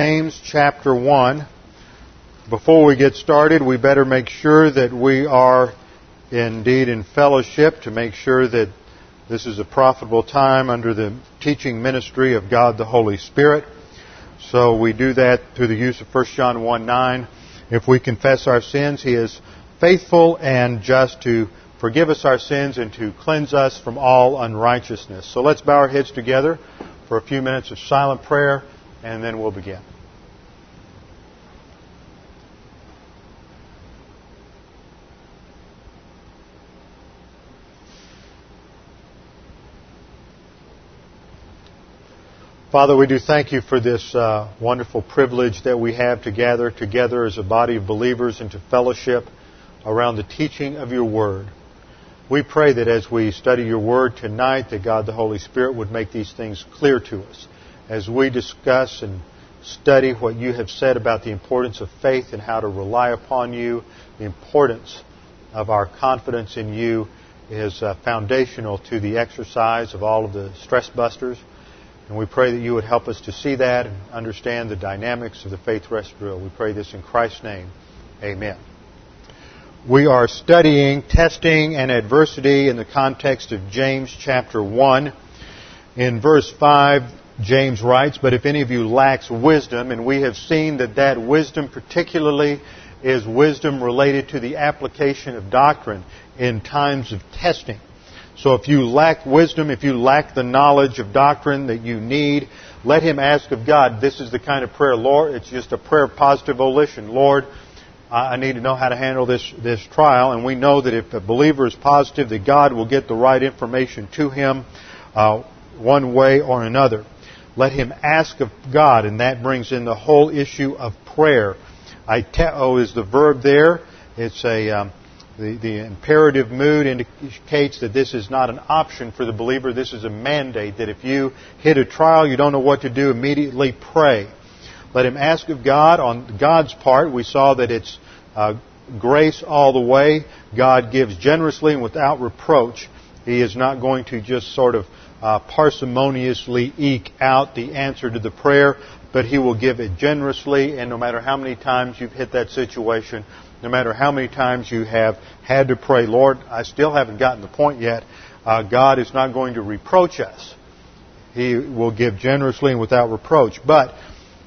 James chapter 1. Before we get started, we better make sure that we are indeed in fellowship to make sure that this is a profitable time under the teaching ministry of God the Holy Spirit. So we do that through the use of 1 John 1 9. If we confess our sins, He is faithful and just to forgive us our sins and to cleanse us from all unrighteousness. So let's bow our heads together for a few minutes of silent prayer and then we'll begin. Father, we do thank you for this uh, wonderful privilege that we have to gather together as a body of believers and to fellowship around the teaching of your word. We pray that as we study your word tonight, that God the Holy Spirit would make these things clear to us as we discuss and study what you have said about the importance of faith and how to rely upon you, the importance of our confidence in you is uh, foundational to the exercise of all of the stress busters. And we pray that you would help us to see that and understand the dynamics of the faith rest drill. We pray this in Christ's name. Amen. We are studying testing and adversity in the context of James chapter 1. In verse 5, James writes, But if any of you lacks wisdom, and we have seen that that wisdom particularly is wisdom related to the application of doctrine in times of testing. So if you lack wisdom, if you lack the knowledge of doctrine that you need, let him ask of God. This is the kind of prayer, Lord, it's just a prayer of positive volition. Lord, I need to know how to handle this, this trial. And we know that if a believer is positive, that God will get the right information to him uh, one way or another. Let him ask of God, and that brings in the whole issue of prayer. Aiteo is the verb there. It's a um, the, the imperative mood indicates that this is not an option for the believer. This is a mandate that if you hit a trial, you don't know what to do, immediately pray. Let him ask of God. On God's part, we saw that it's uh, grace all the way. God gives generously and without reproach. He is not going to just sort of uh, parsimoniously eke out the answer to the prayer, but He will give it generously, and no matter how many times you've hit that situation, no matter how many times you have had to pray, Lord, I still haven't gotten the point yet, uh, God is not going to reproach us. He will give generously and without reproach. But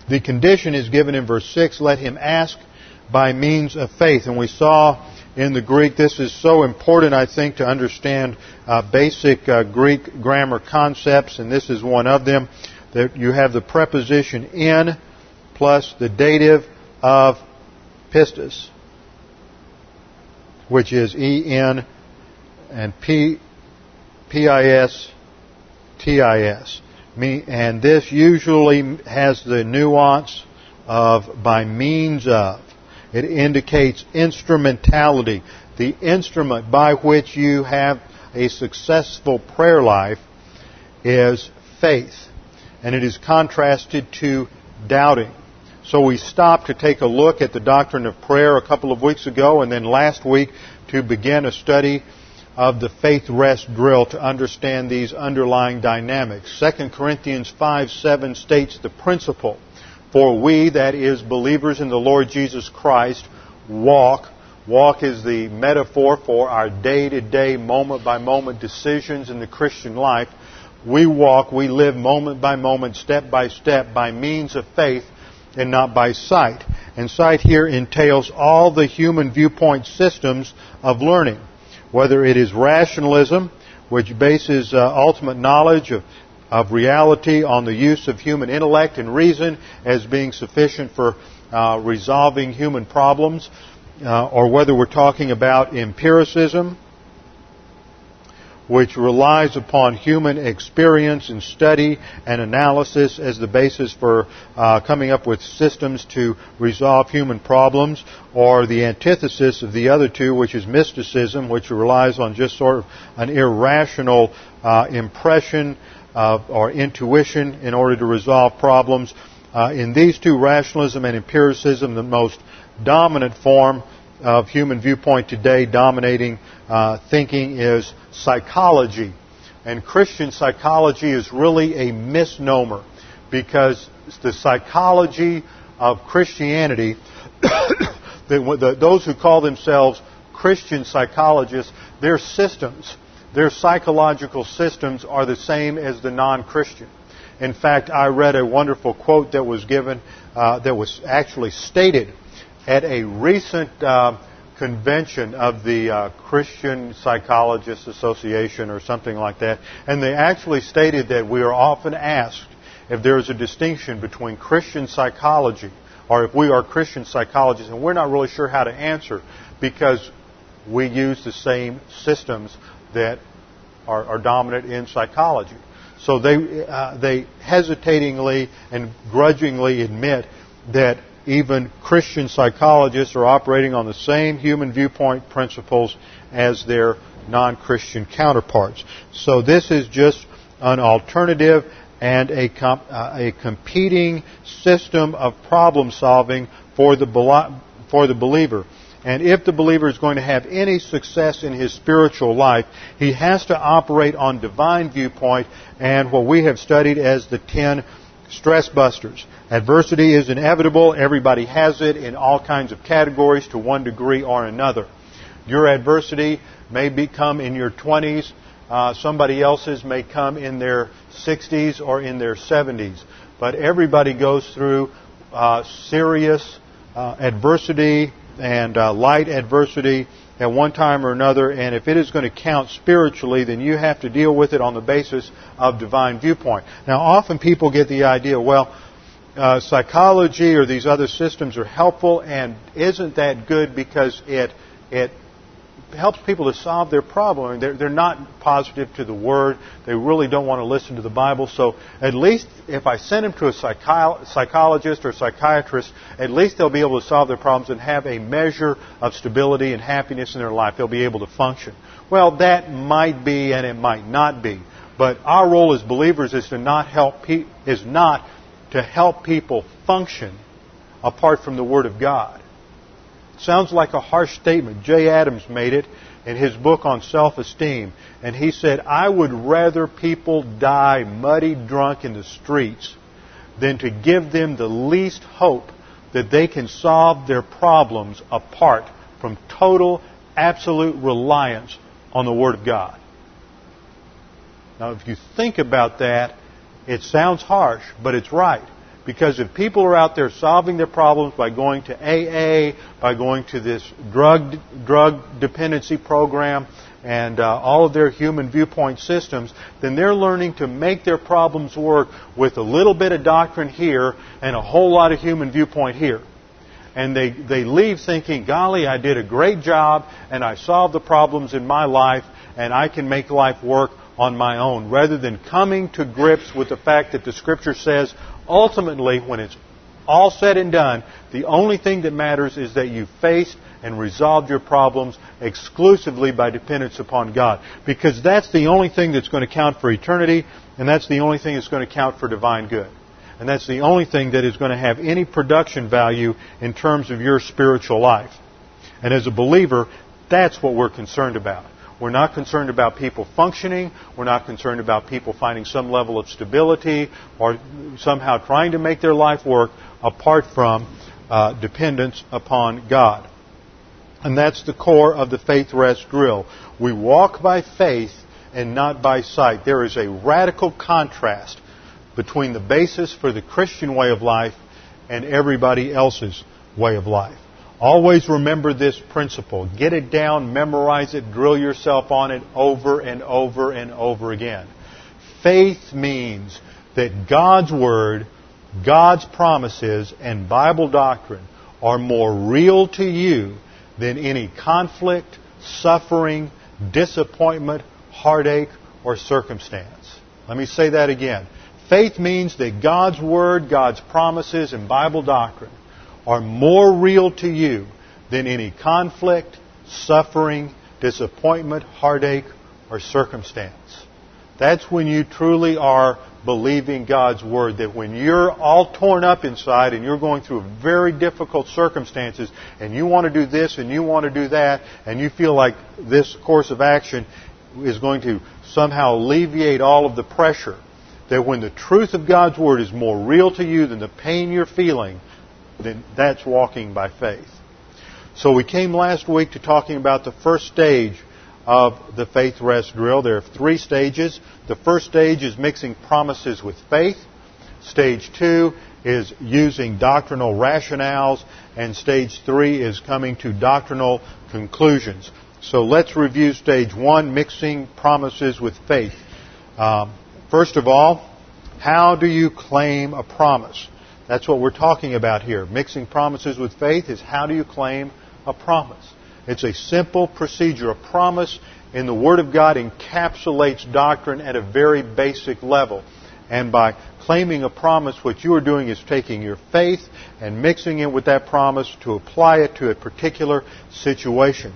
the condition is given in verse 6, let him ask by means of faith. And we saw in the Greek. This is so important, I think, to understand uh, basic uh, Greek grammar concepts, and this is one of them. That you have the preposition in plus the dative of pistis, which is en and p pis tis. And this usually has the nuance of by means of. It indicates instrumentality, the instrument by which you have a successful prayer life is faith. And it is contrasted to doubting. So we stopped to take a look at the doctrine of prayer a couple of weeks ago and then last week to begin a study of the faith rest drill to understand these underlying dynamics. 2 Corinthians 5 7 states the principle for we, that is, believers in the Lord Jesus Christ, walk. Walk is the metaphor for our day to day, moment by moment decisions in the Christian life. We walk, we live moment by moment, step by step, by means of faith and not by sight. And sight here entails all the human viewpoint systems of learning, whether it is rationalism, which bases uh, ultimate knowledge of of reality on the use of human intellect and reason as being sufficient for uh, resolving human problems, uh, or whether we're talking about empiricism, which relies upon human experience and study and analysis as the basis for uh, coming up with systems to resolve human problems, or the antithesis of the other two, which is mysticism, which relies on just sort of an irrational uh, impression uh, or intuition in order to resolve problems. Uh, in these two, rationalism and empiricism, the most dominant form of human viewpoint today, dominating uh, thinking, is psychology. And Christian psychology is really a misnomer. because the psychology of Christianity, those who call themselves Christian psychologists, their systems, their psychological systems are the same as the non-Christian. In fact, I read a wonderful quote that was given, uh, that was actually stated at a recent uh, convention of the uh, Christian Psychologists Association or something like that, and they actually stated that we are often asked if there is a distinction between Christian psychology, or if we are Christian psychologists, and we're not really sure how to answer because we use the same systems that are, are dominant in psychology. So they, uh, they hesitatingly and grudgingly admit that even Christian psychologists are operating on the same human viewpoint principles as their non-Christian counterparts. So this is just an alternative and a, comp- uh, a competing system of problem solving for the, for the believer. And if the believer is going to have any success in his spiritual life, he has to operate on divine viewpoint and what we have studied as the ten stress busters. Adversity is inevitable. Everybody has it in all kinds of categories to one degree or another. Your adversity may become in your 20s. Uh, somebody else's may come in their 60s or in their 70s. But everybody goes through uh, serious uh, adversity and uh, light adversity at one time or another, and if it is going to count spiritually, then you have to deal with it on the basis of divine viewpoint. Now, often people get the idea, well, uh, psychology or these other systems are helpful, and isn't that good because it it helps people to solve their problem. They're, they're not positive to the Word. They really don't want to listen to the Bible. So at least if I send them to a psycho- psychologist or psychiatrist, at least they'll be able to solve their problems and have a measure of stability and happiness in their life. They'll be able to function. Well, that might be and it might not be. But our role as believers is to not help pe- is not to help people function apart from the Word of God. Sounds like a harsh statement. Jay Adams made it in his book on self-esteem. And he said, I would rather people die muddy drunk in the streets than to give them the least hope that they can solve their problems apart from total, absolute reliance on the Word of God. Now, if you think about that, it sounds harsh, but it's right. Because if people are out there solving their problems by going to AA, by going to this drug, drug dependency program, and uh, all of their human viewpoint systems, then they're learning to make their problems work with a little bit of doctrine here and a whole lot of human viewpoint here. And they, they leave thinking, golly, I did a great job and I solved the problems in my life and I can make life work on my own, rather than coming to grips with the fact that the Scripture says ultimately, when it's all said and done, the only thing that matters is that you faced and resolved your problems exclusively by dependence upon God. Because that's the only thing that's going to count for eternity, and that's the only thing that's going to count for divine good. And that's the only thing that is going to have any production value in terms of your spiritual life. And as a believer, that's what we're concerned about. We're not concerned about people functioning. We're not concerned about people finding some level of stability or somehow trying to make their life work apart from uh, dependence upon God. And that's the core of the faith rest drill. We walk by faith and not by sight. There is a radical contrast between the basis for the Christian way of life and everybody else's way of life. Always remember this principle. Get it down, memorize it, drill yourself on it over and over and over again. Faith means that God's Word, God's promises, and Bible doctrine are more real to you than any conflict, suffering, disappointment, heartache, or circumstance. Let me say that again. Faith means that God's Word, God's promises, and Bible doctrine are more real to you than any conflict, suffering, disappointment, heartache, or circumstance. That's when you truly are believing God's Word. That when you're all torn up inside and you're going through very difficult circumstances and you want to do this and you want to do that and you feel like this course of action is going to somehow alleviate all of the pressure that when the truth of God's Word is more real to you than the pain you're feeling, then that's walking by faith. So we came last week to talking about the first stage of the faith rest drill. There are three stages. The first stage is mixing promises with faith. Stage two is using doctrinal rationales. And stage three is coming to doctrinal conclusions. So let's review stage one, mixing promises with faith. Um, first of all, how do you claim a promise? That's what we're talking about here. Mixing promises with faith is how do you claim a promise? It's a simple procedure. A promise in the Word of God encapsulates doctrine at a very basic level. And by claiming a promise, what you are doing is taking your faith and mixing it with that promise to apply it to a particular situation.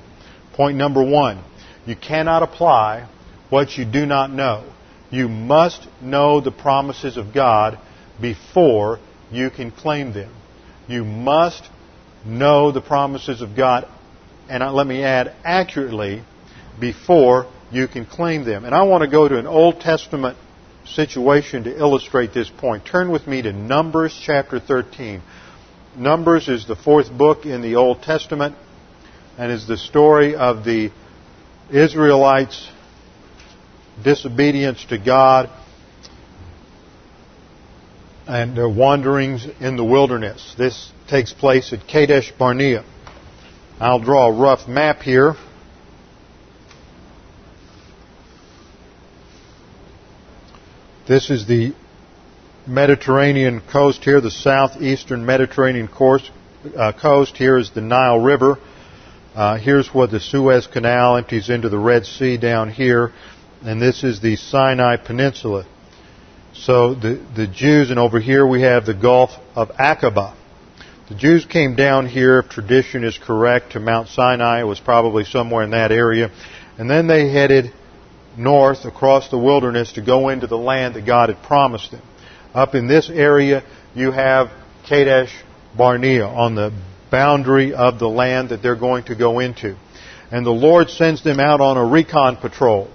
Point number one. You cannot apply what you do not know. You must know the promises of God before you can claim them. You must know the promises of God and let me add, accurately before you can claim them. And I want to go to an Old Testament situation to illustrate this point. Turn with me to Numbers chapter 13. Numbers is the fourth book in the Old Testament and is the story of the Israelites' disobedience to God and their wanderings in the wilderness. This takes place at Kadesh Barnea. I'll draw a rough map here. This is the Mediterranean coast here, the southeastern Mediterranean course, uh, coast. Here is the Nile River. Uh, here's where the Suez Canal empties into the Red Sea down here. And this is the Sinai Peninsula. So the, the Jews, and over here we have the Gulf of Aqaba. The Jews came down here, if tradition is correct, to Mount Sinai. It was probably somewhere in that area. And then they headed north across the wilderness to go into the land that God had promised them. Up in this area, you have Kadesh Barnea on the boundary of the land that they're going to go into. And the Lord sends them out on a recon patrol.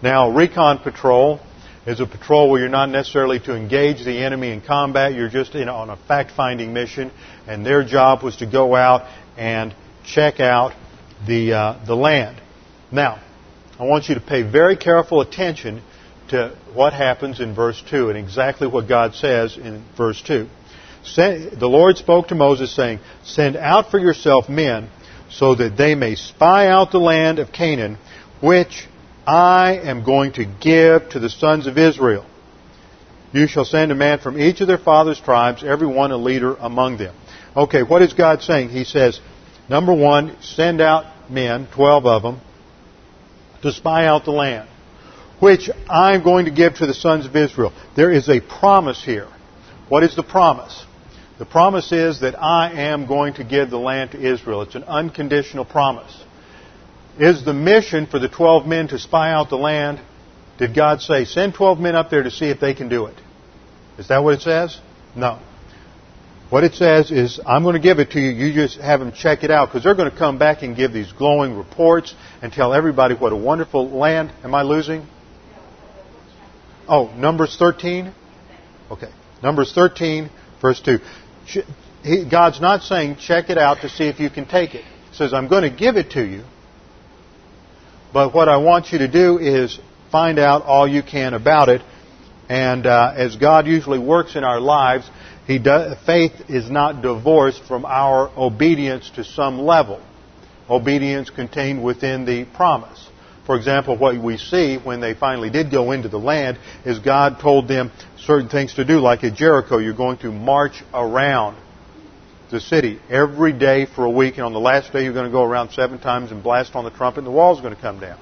Now, recon patrol is a patrol where you're not necessarily to engage the enemy in combat. You're just in, on a fact-finding mission, and their job was to go out and check out the uh, the land. Now, I want you to pay very careful attention to what happens in verse two and exactly what God says in verse two. the Lord spoke to Moses, saying, "Send out for yourself men, so that they may spy out the land of Canaan, which I am going to give to the sons of Israel. You shall send a man from each of their father's tribes, every one a leader among them. Okay, what is God saying? He says, number one, send out men, twelve of them, to spy out the land, which I'm going to give to the sons of Israel. There is a promise here. What is the promise? The promise is that I am going to give the land to Israel. It's an unconditional promise. Is the mission for the 12 men to spy out the land? Did God say, send 12 men up there to see if they can do it? Is that what it says? No. What it says is, I'm going to give it to you, you just have them check it out, because they're going to come back and give these glowing reports and tell everybody what a wonderful land. Am I losing? Oh, Numbers 13? Okay. Numbers 13, verse 2. God's not saying, check it out to see if you can take it. He says, I'm going to give it to you, but what I want you to do is find out all you can about it. And uh, as God usually works in our lives, he does, faith is not divorced from our obedience to some level. Obedience contained within the promise. For example, what we see when they finally did go into the land is God told them certain things to do, like at Jericho, you're going to march around the city every day for a week, and on the last day you're going to go around seven times and blast on the trumpet, and the wall's going to come down.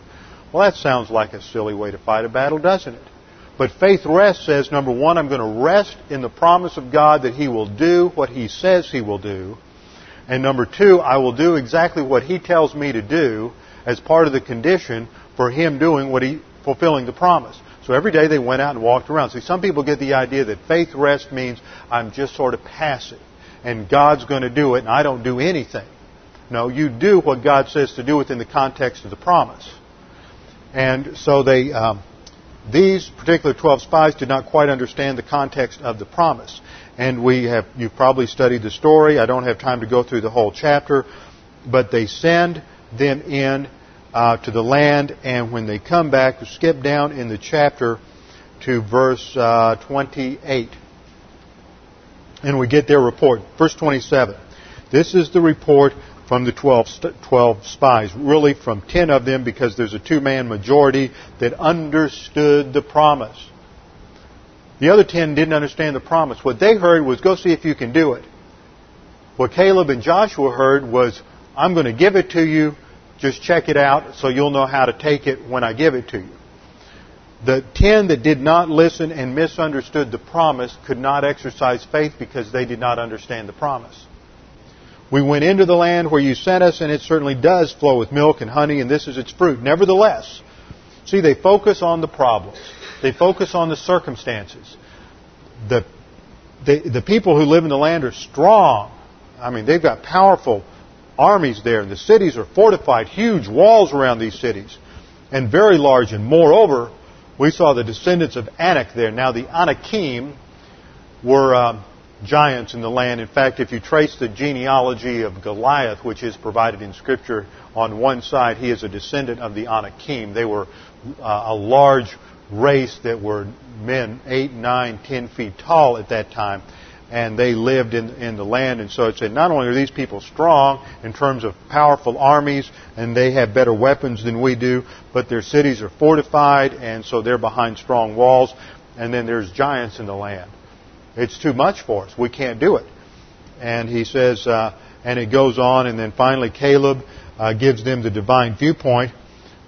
Well, that sounds like a silly way to fight a battle, doesn't it? But faith rest says, number one, I'm going to rest in the promise of God that He will do what He says He will do. And number two, I will do exactly what He tells me to do as part of the condition for Him doing what He, fulfilling the promise. So every day they went out and walked around. See, some people get the idea that faith rest means I'm just sort of passive and God's going to do it and I don't do anything. No, you do what God says to do within the context of the promise. And so they, um, these particular 12 spies did not quite understand the context of the promise. And we have, you've probably studied the story. I don't have time to go through the whole chapter. But they send them in uh, to the land, and when they come back, skip down in the chapter to verse uh, 28. And we get their report. Verse 27. This is the report from the 12, 12 spies, really from 10 of them because there's a two-man majority that understood the promise. The other 10 didn't understand the promise. What they heard was, go see if you can do it. What Caleb and Joshua heard was, I'm going to give it to you, just check it out so you'll know how to take it when I give it to you. The ten that did not listen and misunderstood the promise could not exercise faith because they did not understand the promise. We went into the land where you sent us, and it certainly does flow with milk and honey, and this is its fruit. Nevertheless, see, they focus on the problems. They focus on the circumstances. The, the, the people who live in the land are strong. I mean, they've got powerful armies there, and the cities are fortified, huge walls around these cities, and very large. And moreover, we saw the descendants of Anak there. Now, the Anakim were. Um, giants in the land. In fact, if you trace the genealogy of Goliath, which is provided in Scripture, on one side he is a descendant of the Anakim. They were uh, a large race that were men eight, nine, ten feet tall at that time, and they lived in, in the land. And so it said, not only are these people strong in terms of powerful armies, and they have better weapons than we do, but their cities are fortified, and so they're behind strong walls. And then there's giants in the land. It's too much for us. We can't do it. And he says, uh, and it goes on, and then finally Caleb uh, gives them the divine viewpoint.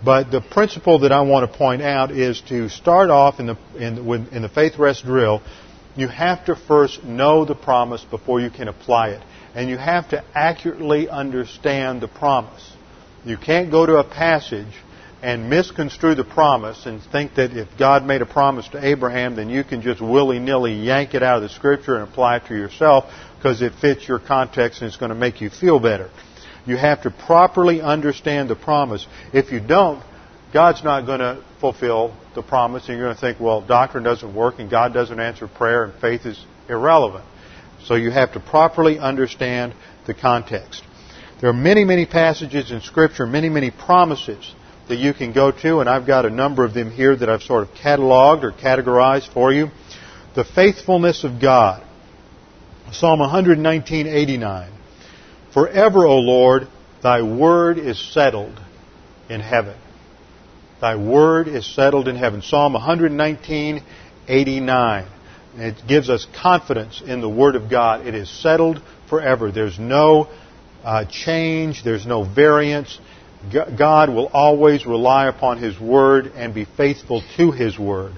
But the principle that I want to point out is to start off in the in, in the faith rest drill. You have to first know the promise before you can apply it, and you have to accurately understand the promise. You can't go to a passage and misconstrue the promise and think that if God made a promise to Abraham, then you can just willy nilly yank it out of the scripture and apply it to yourself because it fits your context and it's going to make you feel better. You have to properly understand the promise. If you don't, God's not going to fulfill the promise and you're going to think, well, doctrine doesn't work and God doesn't answer prayer and faith is irrelevant. So you have to properly understand the context. There are many, many passages in Scripture, many, many promises that you can go to, and I've got a number of them here that I've sort of cataloged or categorized for you. The faithfulness of God. Psalm 119:89. Forever, O Lord, thy word is settled in heaven. Thy word is settled in heaven. Psalm 119:89. It gives us confidence in the word of God. It is settled forever. There's no uh, change. There's no variance. God will always rely upon His Word and be faithful to His Word.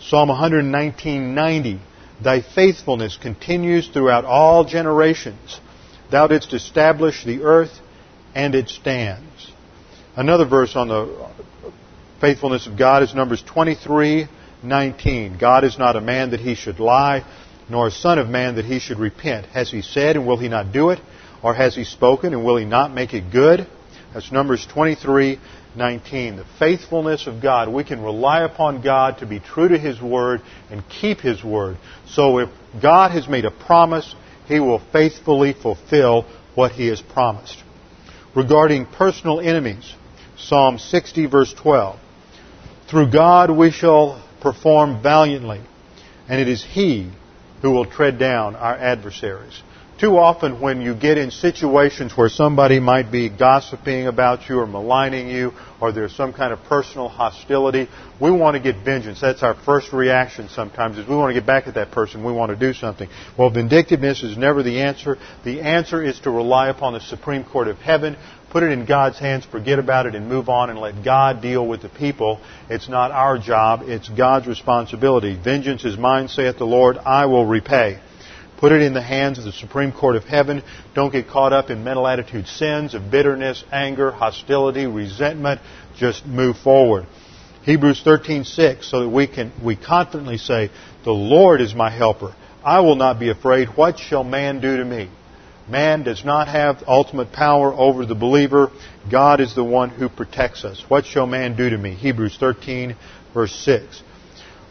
Psalm 119:90 Thy faithfulness continues throughout all generations. Thou didst establish the earth and it stands. Another verse on the faithfulness of God is Numbers 23:19. God is not a man that he should lie, nor a son of man that he should repent. Has he said and will he not do it? Or has he spoken and will he not make it good? That's Numbers 23, 19. The faithfulness of God. We can rely upon God to be true to His Word and keep His Word. So if God has made a promise, He will faithfully fulfill what He has promised. Regarding personal enemies, Psalm 60 verse 12. Through God we shall perform valiantly, and it is He who will tread down our adversaries. Too often, when you get in situations where somebody might be gossiping about you or maligning you, or there's some kind of personal hostility, we want to get vengeance. That's our first reaction sometimes, is we want to get back at that person. We want to do something. Well, vindictiveness is never the answer. The answer is to rely upon the Supreme Court of Heaven, put it in God's hands, forget about it, and move on and let God deal with the people. It's not our job, it's God's responsibility. Vengeance is mine, saith the Lord, I will repay. Put it in the hands of the Supreme Court of Heaven. Don't get caught up in mental attitude sins of bitterness, anger, hostility, resentment. Just move forward. Hebrews 13:6 so that we can we confidently say, "The Lord is my helper. I will not be afraid. What shall man do to me?" Man does not have ultimate power over the believer. God is the one who protects us. What shall man do to me? Hebrews 13 verse 6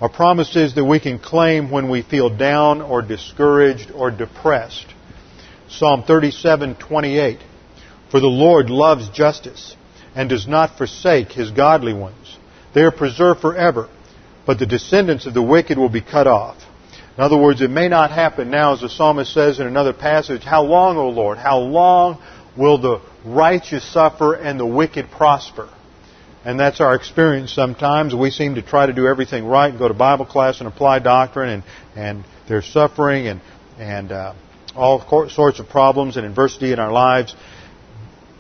are promises that we can claim when we feel down or discouraged or depressed. Psalm 37:28 For the Lord loves justice and does not forsake his godly ones. They are preserved forever, but the descendants of the wicked will be cut off. In other words, it may not happen now, as the psalmist says in another passage, How long, O Lord? How long will the righteous suffer and the wicked prosper? And that's our experience sometimes. We seem to try to do everything right and go to Bible class and apply doctrine, and, and there's suffering and, and uh, all sorts of problems and adversity in our lives.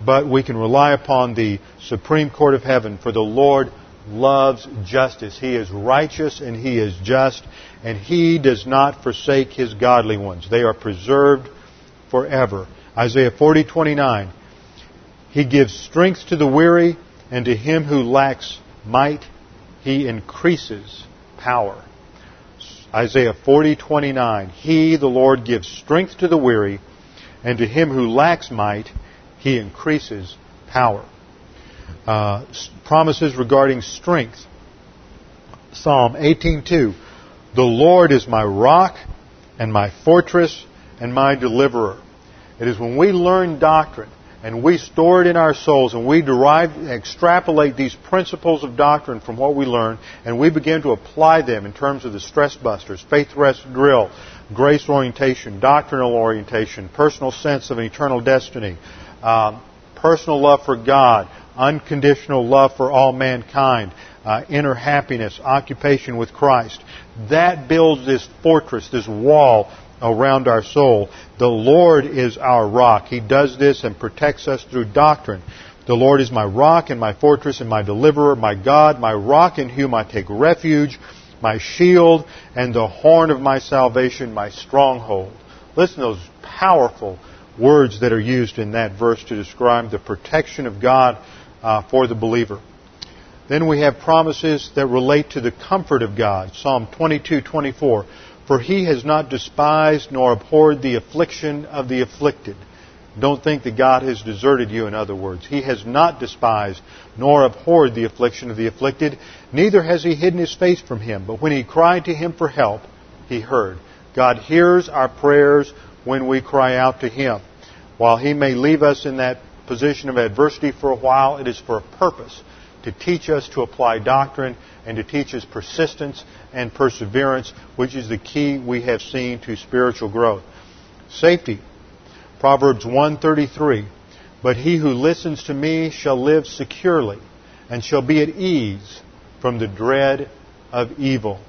But we can rely upon the Supreme Court of Heaven, for the Lord loves justice. He is righteous and He is just, and He does not forsake His godly ones. They are preserved forever. Isaiah 40:29. He gives strength to the weary, and to him who lacks might, He increases power. Isaiah 40:29. He, the Lord, gives strength to the weary, and to him who lacks might, He increases power uh, promises regarding strength. Psalm 18:2 The Lord is my rock and my fortress and my deliverer. It is when we learn doctrine and we store it in our souls and we derive extrapolate these principles of doctrine from what we learn and we begin to apply them in terms of the stress busters, faith rest drill, grace orientation, doctrinal orientation, personal sense of eternal destiny, um, personal love for God, unconditional love for all mankind, uh, inner happiness, occupation with Christ. That builds this fortress, this wall around our soul. The Lord is our rock. He does this and protects us through doctrine. The Lord is my rock and my fortress and my deliverer, my God, my rock in whom I take refuge, my shield and the horn of my salvation, my stronghold. Listen to those powerful words that are used in that verse to describe the protection of God uh, for the believer. Then we have promises that relate to the comfort of God. Psalm 22:24, "For he has not despised nor abhorred the affliction of the afflicted." Don't think that God has deserted you, in other words. He has not despised nor abhorred the affliction of the afflicted, neither has he hidden his face from him. But when he cried to him for help, he heard. God hears our prayers when we cry out to him. While he may leave us in that position of adversity for a while, it is for a purpose to teach us to apply doctrine and to teach us persistence and perseverance, which is the key we have seen to spiritual growth. Safety. Proverbs 133. But he who listens to me shall live securely and shall be at ease from the dread of evil.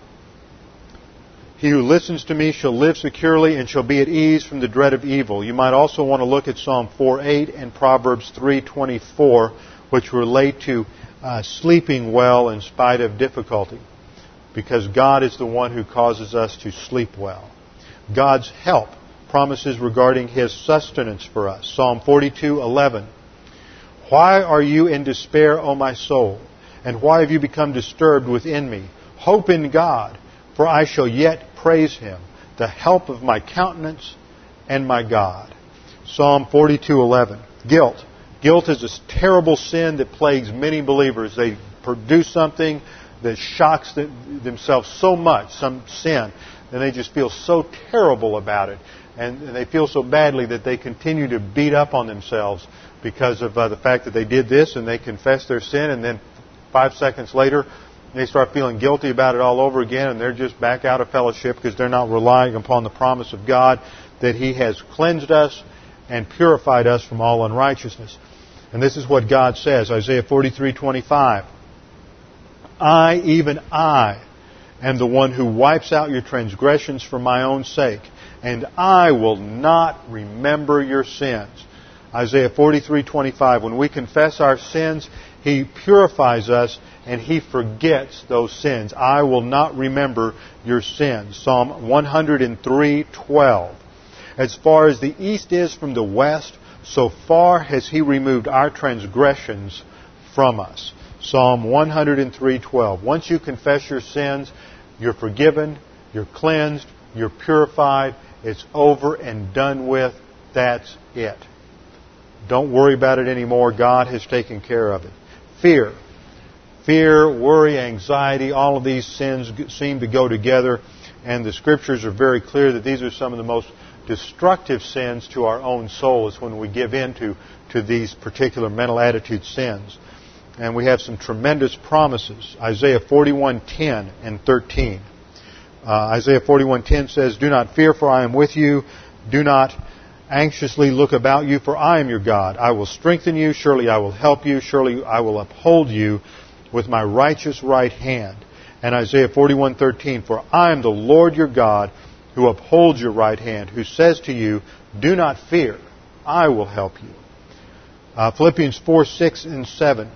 He who listens to me shall live securely and shall be at ease from the dread of evil. You might also want to look at Psalm 4:8 and Proverbs 3:24, which relate to uh, sleeping well in spite of difficulty, because God is the one who causes us to sleep well. God's help promises regarding His sustenance for us. Psalm 42:11. Why are you in despair, O my soul? And why have you become disturbed within me? Hope in God for I shall yet praise him, the help of my countenance and my God. Psalm 42:11. Guilt. Guilt is a terrible sin that plagues many believers. They produce something that shocks themselves so much, some sin, and they just feel so terrible about it. And they feel so badly that they continue to beat up on themselves because of uh, the fact that they did this and they confess their sin and then five seconds later they start feeling guilty about it all over again and they're just back out of fellowship because they're not relying upon the promise of God that He has cleansed us and purified us from all unrighteousness. And this is what God says, Isaiah 43:25. I, even I, am the one who wipes out your transgressions for my own sake, and I will not remember your sins. Isaiah 43:25. When we confess our sins, He purifies us and he forgets those sins. I will not remember your sins. Psalm 103:12. As far as the east is from the west, so far has he removed our transgressions from us. Psalm 103:12. Once you confess your sins, you're forgiven, you're cleansed, you're purified, it's over and done with. That's it. Don't worry about it anymore. God has taken care of it. Fear. Fear, worry, anxiety, all of these sins seem to go together, and the scriptures are very clear that these are some of the most destructive sins to our own soul is when we give in to, to these particular mental attitude sins. And we have some tremendous promises. Isaiah 41:10 and 13. Uh, Isaiah 41:10 says, "Do not fear, for I am with you. Do not anxiously look about you, for I am your God. I will strengthen you. Surely I will help you. Surely I will uphold you with my righteous right hand. And Isaiah 41:13, for I am the Lord your God, who upholds your right hand, who says to you, do not fear, I will help you. Uh, Philippians 4, 6, and 7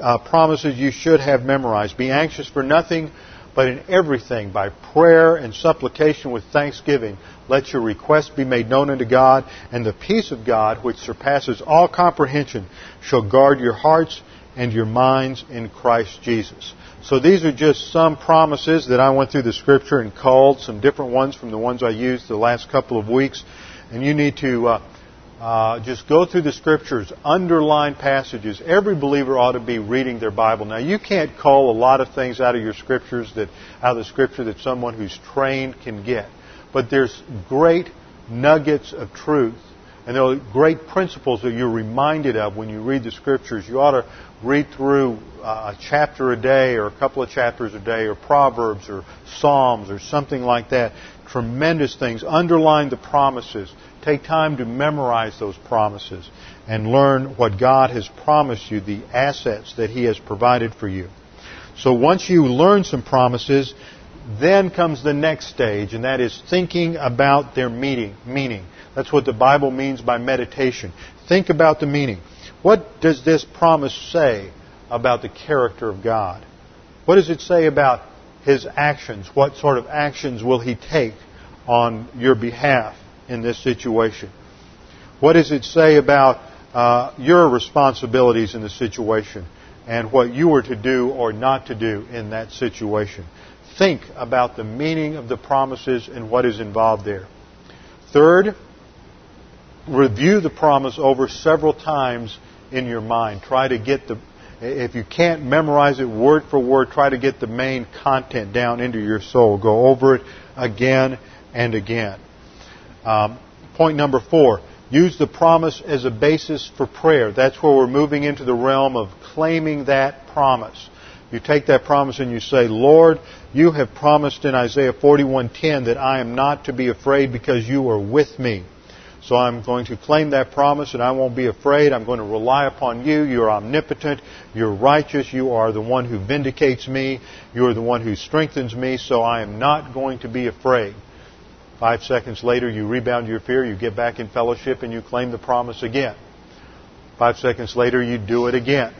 uh, promises you should have memorized. Be anxious for nothing, but in everything, by prayer and supplication with thanksgiving, let your requests be made known unto God, and the peace of God, which surpasses all comprehension, shall guard your hearts and your minds in Christ Jesus. So these are just some promises that I went through the scripture and called, some different ones from the ones I used the last couple of weeks. And you need to uh, uh, just go through the scriptures, underline passages. Every believer ought to be reading their Bible. Now, you can't call a lot of things out of your scriptures that out of the scripture that someone who's trained can get, but there's great nuggets of truth. And there are great principles that you're reminded of when you read the scriptures. You ought to read through uh, a chapter a day or a couple of chapters a day or Proverbs or Psalms or something like that. Tremendous things. Underline the promises. Take time to memorize those promises and learn what God has promised you, the assets that He has provided for you. So once you learn some promises, then comes the next stage, and that is thinking about their meaning. meaning. That's what the Bible means by meditation. Think about the meaning. What does this promise say about the character of God? What does it say about His actions? What sort of actions will He take on your behalf? in this situation? What does it say about uh, your responsibilities in the situation and what you were to do or not to do in that situation? Think about the meaning of the promises and what is involved there. Third, review the promise over several times in your mind. Try to get the, if you can't memorize it word for word, try to get the main content down into your soul. Go over it again and again. Um, point number four, use the promise as a basis for prayer. That's where we're moving into the realm of claiming that promise. You take that promise and you say, Lord, you have promised in Isaiah 41:10 that I am not to be afraid because you are with me. So I'm going to claim that promise and I won't be afraid. I'm going to rely upon you. You're omnipotent. You're righteous. You are the one who vindicates me. You are the one who strengthens me. So I am not going to be afraid. Five seconds later, you rebound your fear, you get back in fellowship, and you claim the promise again. Five seconds later, you do it again.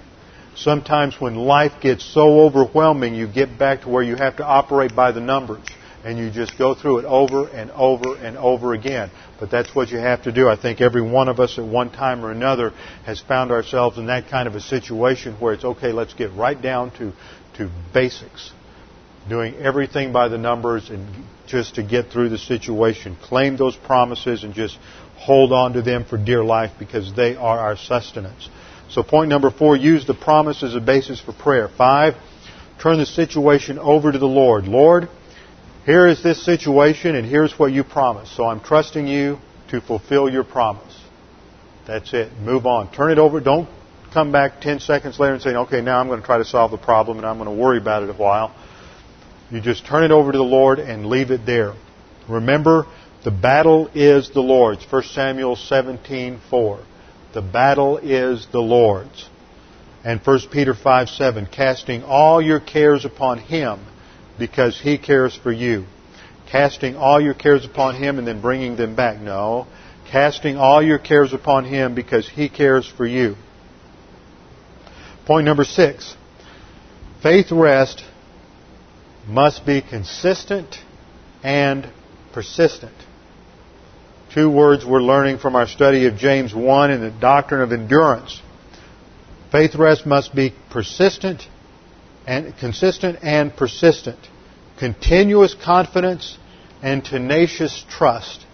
Sometimes when life gets so overwhelming, you get back to where you have to operate by the numbers. And you just go through it over and over and over again. But that's what you have to do. I think every one of us at one time or another has found ourselves in that kind of a situation where it's okay, let's get right down to, to basics doing everything by the numbers and just to get through the situation. Claim those promises and just hold on to them for dear life because they are our sustenance. So point number four, use the promise as a basis for prayer. Five, turn the situation over to the Lord. Lord, here is this situation and here's what you promised. So I'm trusting you to fulfill your promise. That's it. Move on. Turn it over. Don't come back 10 seconds later and say, okay, now I'm going to try to solve the problem and I'm going to worry about it a while. You just turn it over to the Lord and leave it there. Remember, the battle is the Lord's. 1 Samuel 17:4. The battle is the Lord's. And 1 Peter 5 7, casting all your cares upon Him because He cares for you. Casting all your cares upon Him and then bringing them back. No. Casting all your cares upon Him because He cares for you. Point number six. Faith rest must be consistent and persistent. Two words we're learning from our study of James 1 and the doctrine of endurance. Faith rest must be persistent and consistent and persistent. Continuous confidence and tenacious trust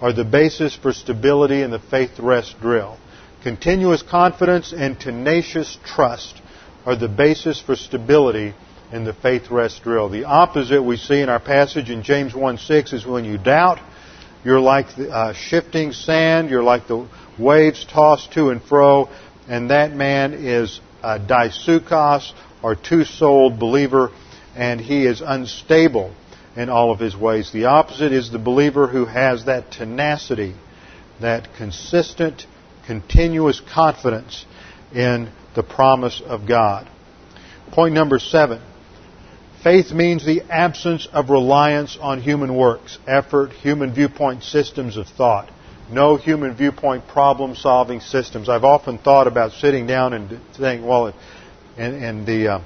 are the basis for stability in the faith rest drill. Continuous confidence and tenacious trust are the basis for stability in the faith rest drill. The opposite we see in our passage in James 1 6 is when you doubt, you're like the, uh, shifting sand, you're like the waves tossed to and fro, and that man is a dipsuchos or two-souled believer, and he is unstable in all of his ways. The opposite is the believer who has that tenacity, that consistent, continuous confidence in the promise of God. Point number seven. Faith means the absence of reliance on human works, effort, human viewpoint systems of thought. No human viewpoint problem solving systems. I've often thought about sitting down and saying, well, in, in the uh,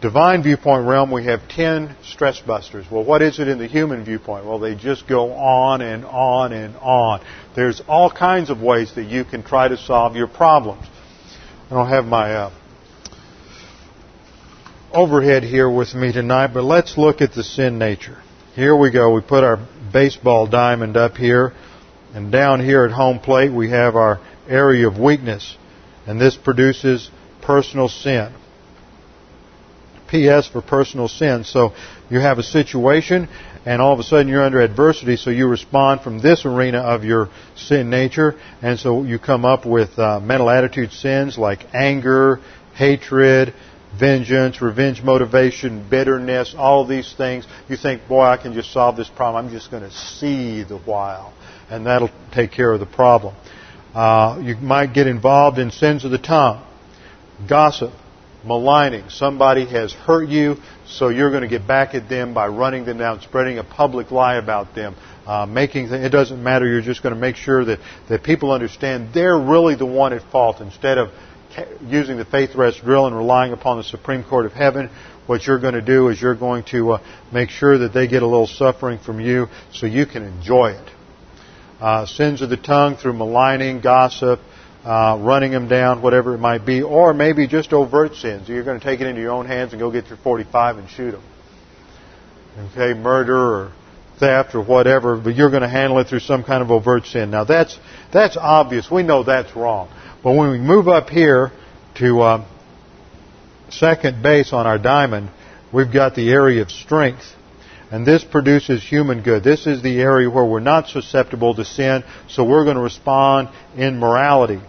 divine viewpoint realm, we have 10 stress busters. Well, what is it in the human viewpoint? Well, they just go on and on and on. There's all kinds of ways that you can try to solve your problems. I don't have my uh, overhead here with me tonight, but let's look at the sin nature. Here we go. We put our baseball diamond up here, and down here at home plate we have our area of weakness, and this produces personal sin. PS for personal sin. So you have a situation and all of a sudden you're under adversity, so you respond from this arena of your sin nature, and so you come up with uh, mental attitude sins like anger, hatred, vengeance, revenge motivation, bitterness, all these things. You think, boy, I can just solve this problem. I'm just going to seethe a while, and that'll take care of the problem. Uh, you might get involved in sins of the tongue, gossip, maligning. Somebody has hurt you, so you're going to get back at them by running them down, spreading a public lie about them, uh, making th- it doesn't matter. You're just going to make sure that that people understand they're really the one at fault instead of using the faith rest drill and relying upon the Supreme Court of Heaven. What you're going to do is you're going to uh, make sure that they get a little suffering from you, so you can enjoy it. Uh, sins of the tongue through maligning, gossip, uh, running them down, whatever it might be, or maybe just overt sins. You're going to take it into your own hands and go get your 45 and shoot them. Okay, murder or theft or whatever, but you're going to handle it through some kind of overt sin. Now that's that's obvious. We know that's wrong. But when we move up here to uh, second base on our diamond, we've got the area of strength. And this produces human good. This is the area where we're not susceptible to sin, so we're going to respond in morality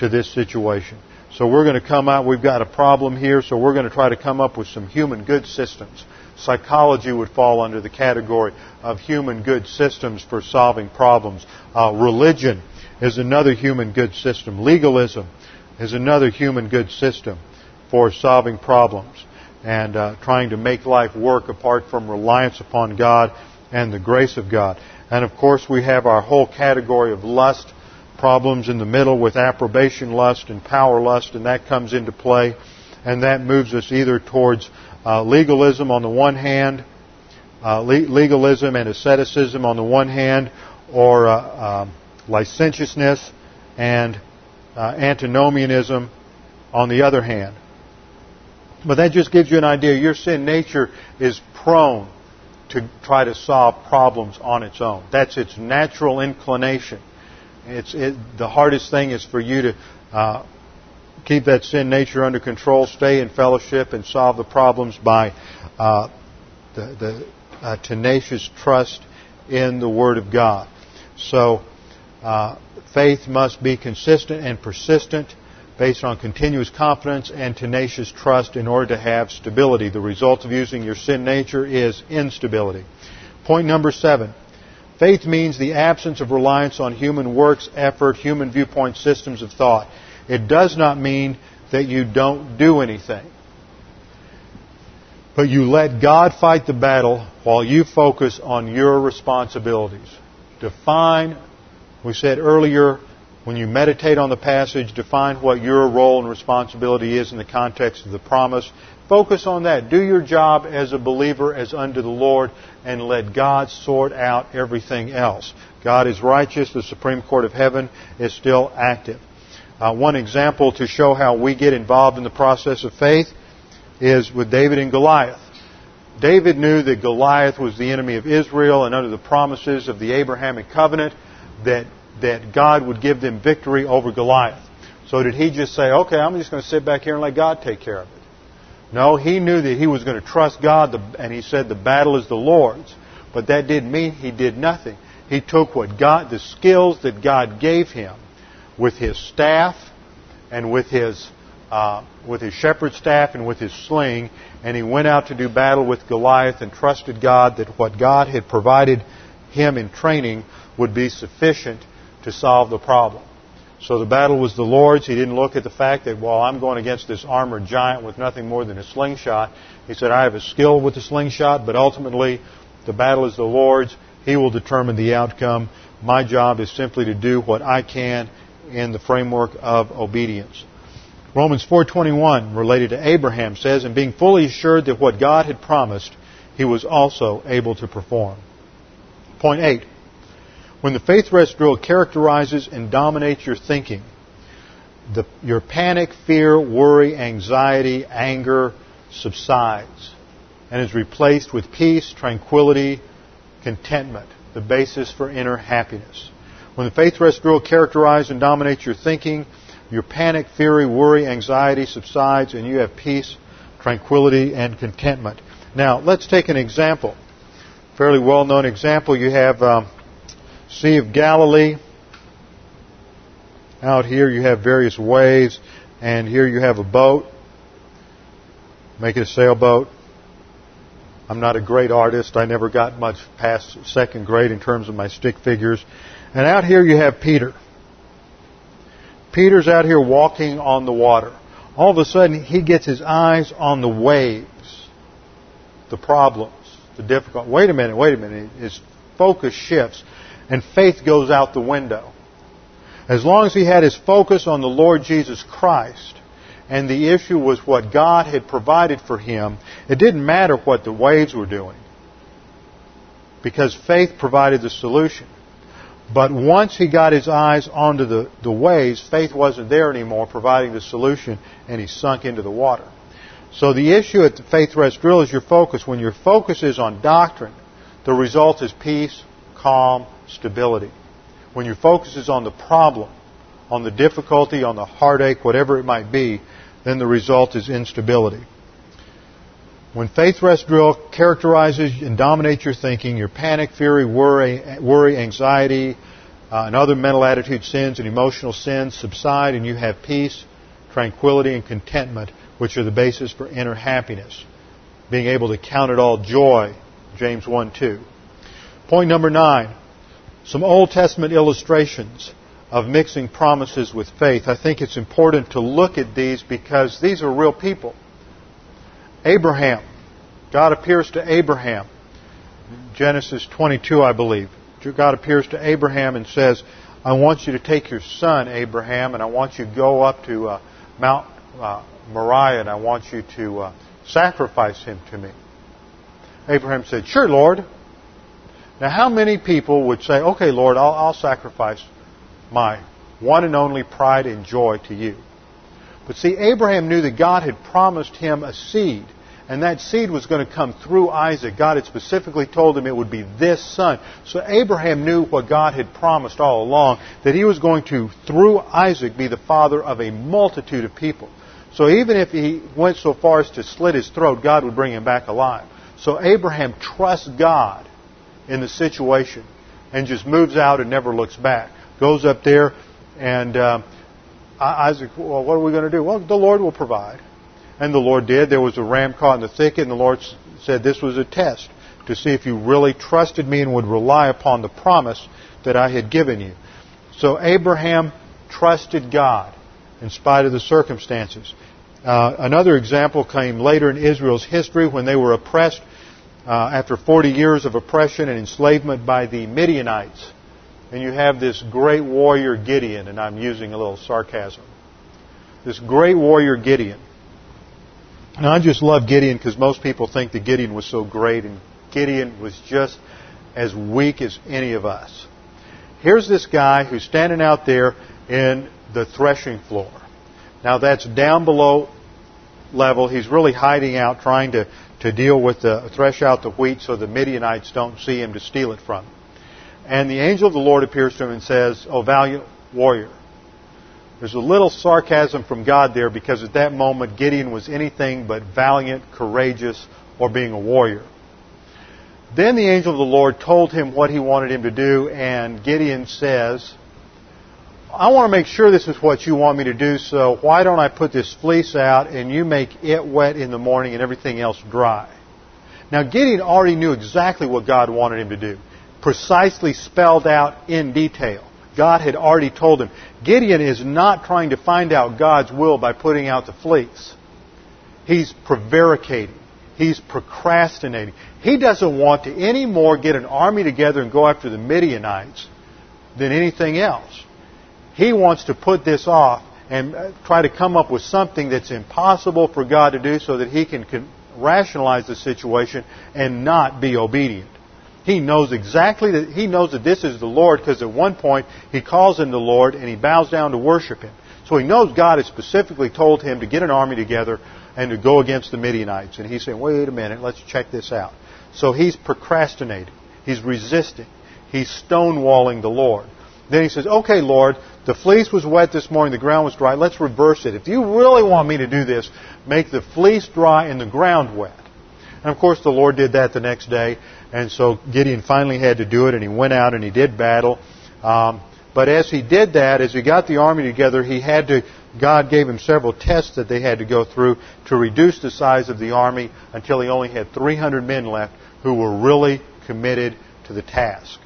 to this situation. So we're going to come out, we've got a problem here, so we're going to try to come up with some human good systems. Psychology would fall under the category of human good systems for solving problems. Uh, religion is another human good system. Legalism is another human good system for solving problems and uh, trying to make life work apart from reliance upon God and the grace of God. And of course, we have our whole category of lust problems in the middle with approbation lust and power lust, and that comes into play. And that moves us either towards uh, legalism on the one hand, uh, le- legalism and asceticism on the one hand, or uh, um, licentiousness and uh, antinomianism on the other hand. But that just gives you an idea. Your sin nature is prone to try to solve problems on its own. That's its natural inclination. It's it, the hardest thing is for you to uh, keep that sin nature under control, stay in fellowship, and solve the problems by uh, the, the uh, tenacious trust in the Word of God. So uh, faith must be consistent and persistent based on continuous confidence and tenacious trust in order to have stability. The result of using your sin nature is instability. Point number seven. Faith means the absence of reliance on human works, effort, human viewpoint systems of thought. It does not mean that you don't do anything. But you let God fight the battle while you focus on your responsibilities. Define, we said earlier, when you meditate on the passage, define what your role and responsibility is in the context of the promise. Focus on that. Do your job as a believer as unto the Lord and let God sort out everything else. God is righteous. The Supreme Court of Heaven is still active. Uh, one example to show how we get involved in the process of faith is with David and Goliath. David knew that Goliath was the enemy of Israel and under the promises of the Abrahamic covenant that that God would give them victory over Goliath. So did he just say, okay, I'm just going to sit back here and let God take care of it? No, he knew that he was going to trust God, and he said the battle is the Lord's. But that didn't mean he did nothing. He took what God, the skills that God gave him, with his staff, and with his uh, with his shepherd staff and with his sling, and he went out to do battle with Goliath and trusted God that what God had provided him in training would be sufficient to solve the problem. So the battle was the Lord's. He didn't look at the fact that, well, I'm going against this armored giant with nothing more than a slingshot. He said, I have a skill with the slingshot, but ultimately the battle is the Lord's. He will determine the outcome. My job is simply to do what I can in the framework of obedience. Romans 4:21 related to Abraham says and being fully assured that what God had promised he was also able to perform. Point 8 when the faith rest drill characterizes and dominates your thinking, the, your panic, fear, worry, anxiety, anger subsides and is replaced with peace, tranquility, contentment, the basis for inner happiness. When the faith rest drill characterizes and dominates your thinking, your panic, fear, worry, anxiety subsides and you have peace, tranquility, and contentment. Now, let's take an example. Fairly well known example. You have um, Sea of Galilee. Out here you have various waves, and here you have a boat. Make it a sailboat. I'm not a great artist. I never got much past second grade in terms of my stick figures. And out here you have Peter. Peter's out here walking on the water. All of a sudden he gets his eyes on the waves, the problems, the difficult. Wait a minute, wait a minute. His focus shifts and faith goes out the window. As long as he had his focus on the Lord Jesus Christ, and the issue was what God had provided for him, it didn't matter what the waves were doing. Because faith provided the solution. But once he got his eyes onto the, the waves, faith wasn't there anymore providing the solution, and he sunk into the water. So the issue at the Faith Rest Drill is your focus. When your focus is on doctrine, the result is peace, calm, stability. When your focus is on the problem, on the difficulty, on the heartache, whatever it might be, then the result is instability. When faith rest drill characterizes and dominates your thinking, your panic, fury, worry, worry anxiety, uh, and other mental attitude sins and emotional sins subside and you have peace, tranquility, and contentment, which are the basis for inner happiness. Being able to count it all joy, James 1 2. Point number nine some Old Testament illustrations of mixing promises with faith. I think it's important to look at these because these are real people. Abraham. God appears to Abraham. Genesis 22, I believe. God appears to Abraham and says, I want you to take your son, Abraham, and I want you to go up to uh, Mount uh, Moriah and I want you to uh, sacrifice him to me. Abraham said, Sure, Lord. Now, how many people would say, okay, Lord, I'll, I'll sacrifice my one and only pride and joy to you? But see, Abraham knew that God had promised him a seed, and that seed was going to come through Isaac. God had specifically told him it would be this son. So Abraham knew what God had promised all along, that he was going to, through Isaac, be the father of a multitude of people. So even if he went so far as to slit his throat, God would bring him back alive. So Abraham trusts God in the situation and just moves out and never looks back. Goes up there and uh, Isaac, well, what are we going to do? Well, the Lord will provide. And the Lord did. There was a ram caught in the thicket, and the Lord said this was a test to see if you really trusted me and would rely upon the promise that I had given you. So Abraham trusted God in spite of the circumstances. Uh, another example came later in Israel's history when they were oppressed uh, after 40 years of oppression and enslavement by the Midianites. And you have this great warrior Gideon, and I'm using a little sarcasm. This great warrior Gideon. And I just love Gideon because most people think that Gideon was so great, and Gideon was just as weak as any of us. Here's this guy who's standing out there in the threshing floor. Now that's down below level. He's really hiding out, trying to to deal with the thresh out the wheat so the Midianites don't see him to steal it from. And the angel of the Lord appears to him and says, O valiant warrior, There's a little sarcasm from God there because at that moment Gideon was anything but valiant, courageous, or being a warrior. Then the angel of the Lord told him what he wanted him to do, and Gideon says, I want to make sure this is what you want me to do, so why don't I put this fleece out and you make it wet in the morning and everything else dry? Now Gideon already knew exactly what God wanted him to do, precisely spelled out in detail. God had already told him. Gideon is not trying to find out God's will by putting out the fleece. He's prevaricating. He's procrastinating. He doesn't want to anymore get an army together and go after the Midianites than anything else. He wants to put this off and uh, try to come up with something that's impossible for God to do so that he can rationalize the situation and not be obedient. He knows exactly that he knows that this is the Lord because at one point he calls him the Lord and he bows down to worship him. So he knows God has specifically told him to get an army together and to go against the Midianites. And he's saying, wait a minute, let's check this out. So he's procrastinating. He's resisting. He's stonewalling the Lord. Then he says, okay, Lord, the fleece was wet this morning, the ground was dry. Let's reverse it. If you really want me to do this, make the fleece dry and the ground wet. And of course, the Lord did that the next day. And so Gideon finally had to do it, and he went out and he did battle. Um, but as he did that, as he got the army together, he had to God gave him several tests that they had to go through to reduce the size of the army until he only had 300 men left who were really committed to the task.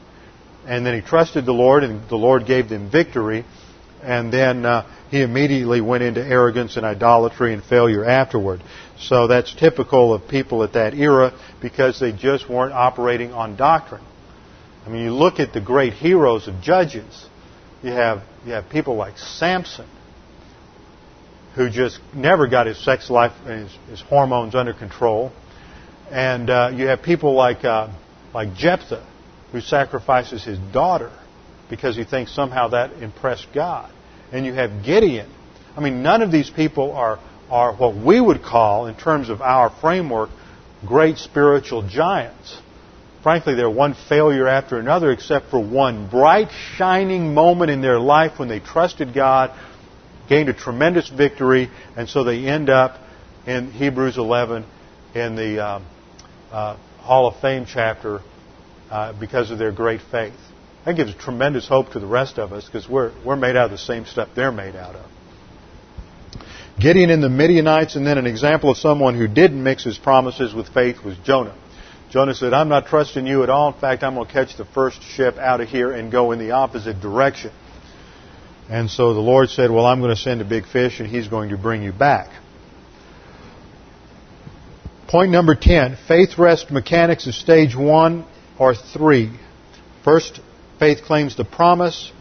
And then he trusted the Lord, and the Lord gave them victory. And then uh, he immediately went into arrogance and idolatry and failure afterward. So that's typical of people at that era because they just weren't operating on doctrine. I mean, you look at the great heroes of Judges. You have you have people like Samson, who just never got his sex life and his, his hormones under control. And uh, you have people like, uh, like Jephthah, who sacrifices his daughter because he thinks somehow that impressed God. And you have Gideon. I mean, none of these people are, are what we would call, in terms of our framework, great spiritual giants. Frankly, they're one failure after another, except for one bright, shining moment in their life when they trusted God, gained a tremendous victory, and so they end up in Hebrews 11 in the um, uh, Hall of Fame chapter uh, because of their great faith. That gives tremendous hope to the rest of us because we're, we're made out of the same stuff they're made out of. Gideon and the Midianites, and then an example of someone who didn't mix his promises with faith was Jonah. Jonah said, I'm not trusting you at all. In fact, I'm going to catch the first ship out of here and go in the opposite direction. And so the Lord said, Well, I'm going to send a big fish and he's going to bring you back. Point number 10 faith rest mechanics of stage 1 or 3. First, faith claims the promise.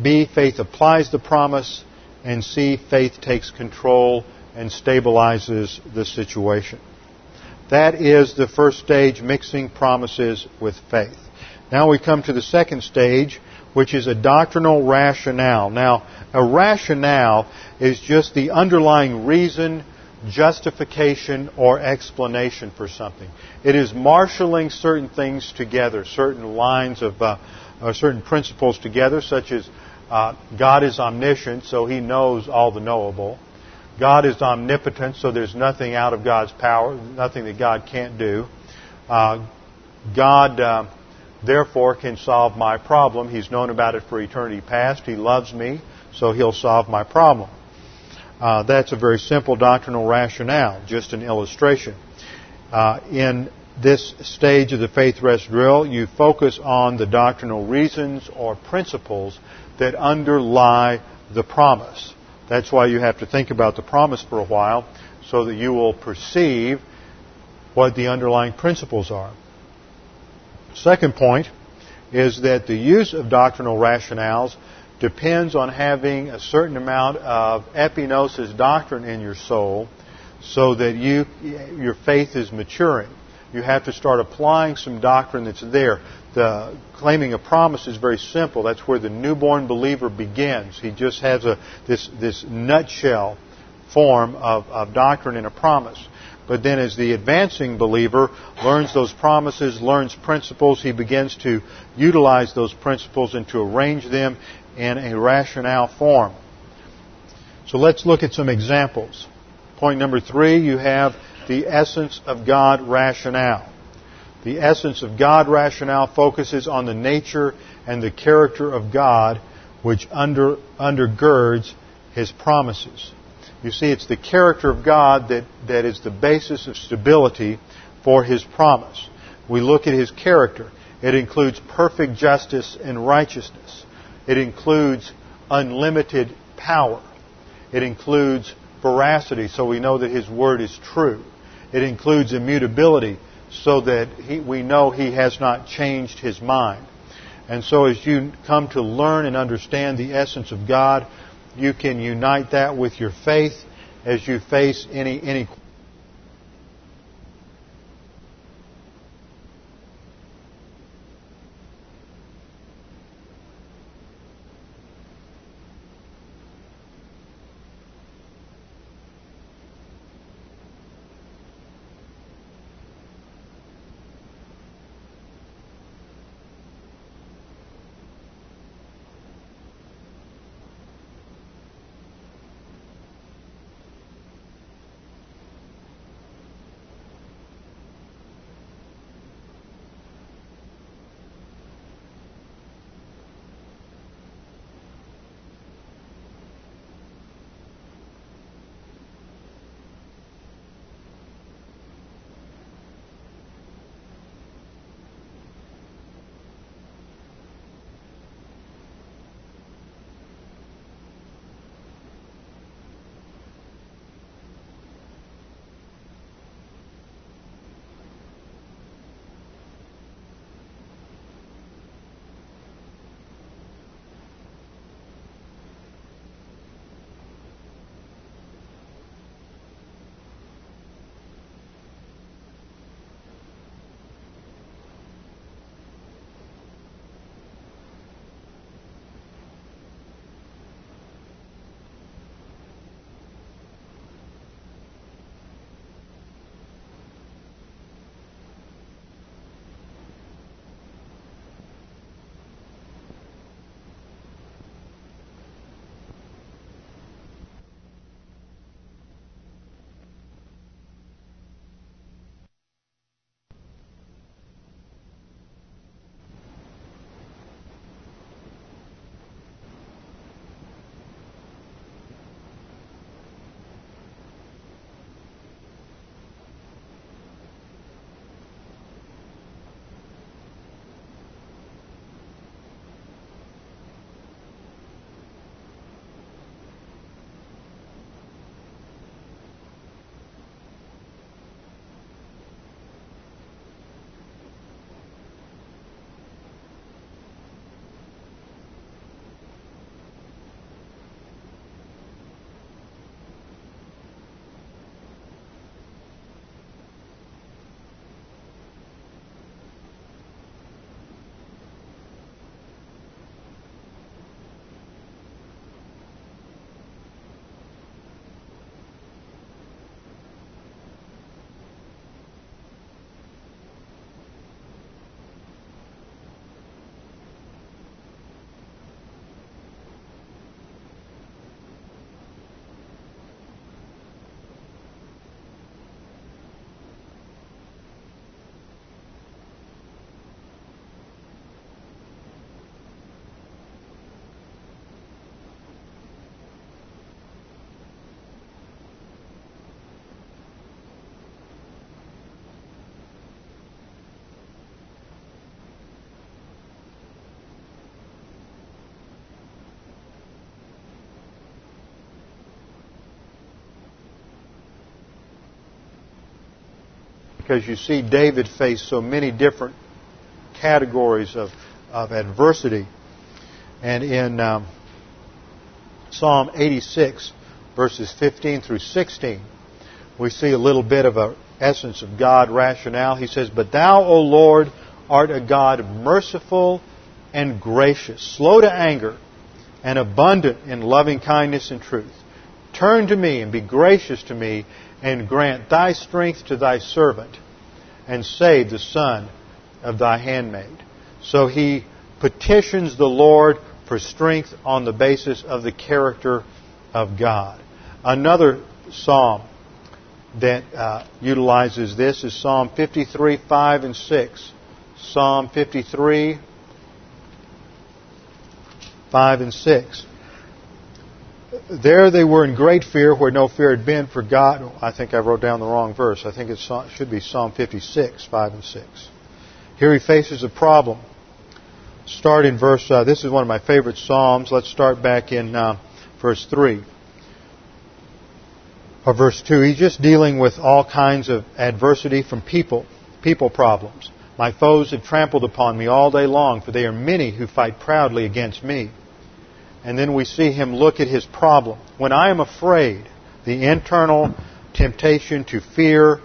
B, faith applies the promise. And C, faith takes control and stabilizes the situation. That is the first stage, mixing promises with faith. Now we come to the second stage, which is a doctrinal rationale. Now, a rationale is just the underlying reason, justification, or explanation for something. It is marshaling certain things together, certain lines of, uh, or certain principles together, such as uh, God is omniscient, so He knows all the knowable. God is omnipotent, so there's nothing out of God's power, nothing that God can't do. Uh, God uh, therefore can solve my problem. He's known about it for eternity past. He loves me, so he'll solve my problem. Uh, that's a very simple doctrinal rationale, just an illustration. Uh, in this stage of the faith rest drill, you focus on the doctrinal reasons or principles that underlie the promise. That's why you have to think about the promise for a while so that you will perceive what the underlying principles are. Second point is that the use of doctrinal rationales depends on having a certain amount of epignosis doctrine in your soul so that you, your faith is maturing. You have to start applying some doctrine that's there. The claiming a promise is very simple. That's where the newborn believer begins. He just has a, this, this nutshell form of, of doctrine and a promise. But then as the advancing believer learns those promises, learns principles, he begins to utilize those principles and to arrange them in a rationale form. So let's look at some examples. Point number three, you have the essence of God rationale. The essence of God rationale focuses on the nature and the character of God, which under, undergirds His promises. You see, it's the character of God that, that is the basis of stability for His promise. We look at His character. It includes perfect justice and righteousness. It includes unlimited power. It includes veracity, so we know that His Word is true. It includes immutability, so that he, we know He has not changed His mind. And so as you come to learn and understand the essence of God, you can unite that with your faith as you face any, any because you see David face so many different categories of, of adversity. And in um, Psalm 86, verses 15 through 16, we see a little bit of an essence of God rationale. He says, But thou, O Lord, art a God merciful and gracious, slow to anger, and abundant in loving kindness and truth. Turn to me and be gracious to me, and grant thy strength to thy servant and save the son of thy handmaid. So he petitions the Lord for strength on the basis of the character of God. Another psalm that uh, utilizes this is Psalm 53, 5 and 6. Psalm 53, 5 and 6. There they were in great fear where no fear had been for God. I think I wrote down the wrong verse. I think it should be Psalm 56, 5 and 6. Here he faces a problem. Start in verse, uh, this is one of my favorite Psalms. Let's start back in uh, verse 3 or verse 2, he's just dealing with all kinds of adversity from people, people problems. My foes have trampled upon me all day long, for they are many who fight proudly against me. And then we see him look at his problem. When I am afraid, the internal temptation to fear,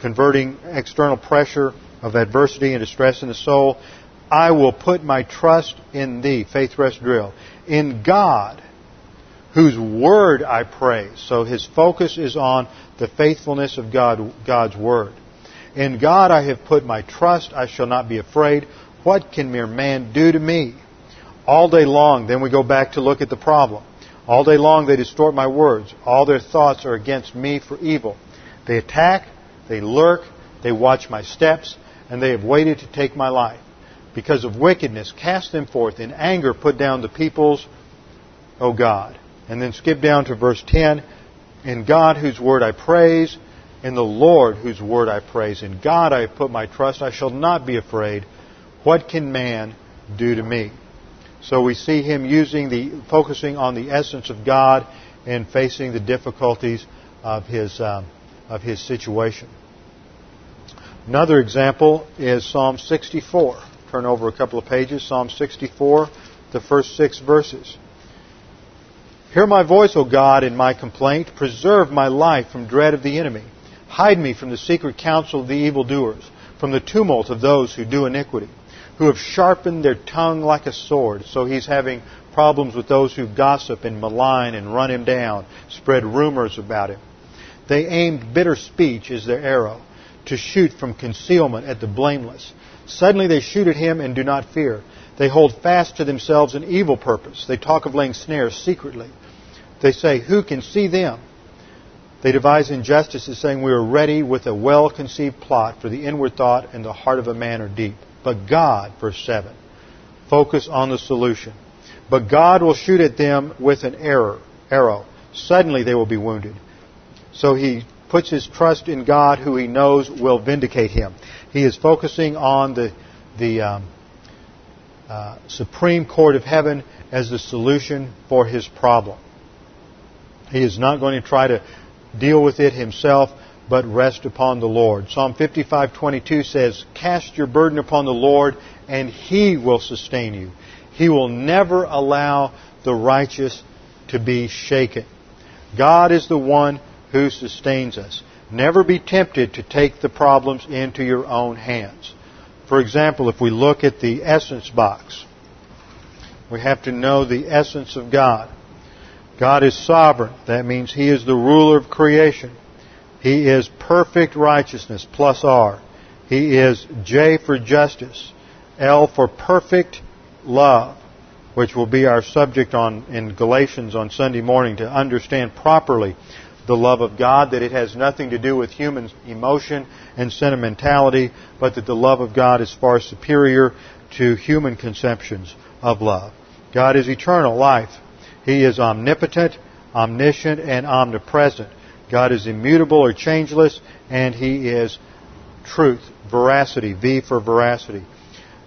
converting external pressure of adversity and distress in the soul, I will put my trust in thee, faith rest drill, in God whose word I praise. So his focus is on the faithfulness of God, God's word. In God I have put my trust. I shall not be afraid. What can mere man do to me? All day long, then we go back to look at the problem. All day long they distort my words. All their thoughts are against me for evil. They attack, they lurk, they watch my steps, and they have waited to take my life. Because of wickedness, cast them forth. In anger, put down the peoples, O God. And then skip down to verse 10. In God whose word I praise, in the Lord whose word I praise. In God I put my trust. I shall not be afraid. What can man do to me? So we see him using the, focusing on the essence of God and facing the difficulties of his, um, of his situation. Another example is Psalm 64. Turn over a couple of pages. Psalm 64, the first six verses. Hear my voice, O God, in my complaint. Preserve my life from dread of the enemy. Hide me from the secret counsel of the evildoers, from the tumult of those who do iniquity, who have sharpened their tongue like a sword. So he's having problems with those who gossip and malign and run him down, spread rumors about him. They aimed bitter speech as their arrow, to shoot from concealment at the blameless. Suddenly they shoot at him and do not fear. They hold fast to themselves an evil purpose. They talk of laying snares secretly. They say, Who can see them? They devise injustices, saying, We are ready with a well conceived plot, for the inward thought and the heart of a man are deep. But God, verse 7, focus on the solution. But God will shoot at them with an error, arrow. Suddenly they will be wounded. So he puts his trust in God, who he knows will vindicate him. He is focusing on the, the um, uh, Supreme Court of Heaven as the solution for his problem. He is not going to try to deal with it himself, but rest upon the Lord. Psalm 55:22 says, "Cast your burden upon the Lord, and he will sustain you. He will never allow the righteous to be shaken." God is the one who sustains us. Never be tempted to take the problems into your own hands. For example, if we look at the essence box, we have to know the essence of God. God is sovereign. That means He is the ruler of creation. He is perfect righteousness plus R. He is J for justice, L for perfect love, which will be our subject on in Galatians on Sunday morning to understand properly the love of God, that it has nothing to do with human emotion and sentimentality, but that the love of God is far superior to human conceptions of love. God is eternal life. He is omnipotent, omniscient, and omnipresent. God is immutable or changeless, and He is truth, veracity, V for veracity.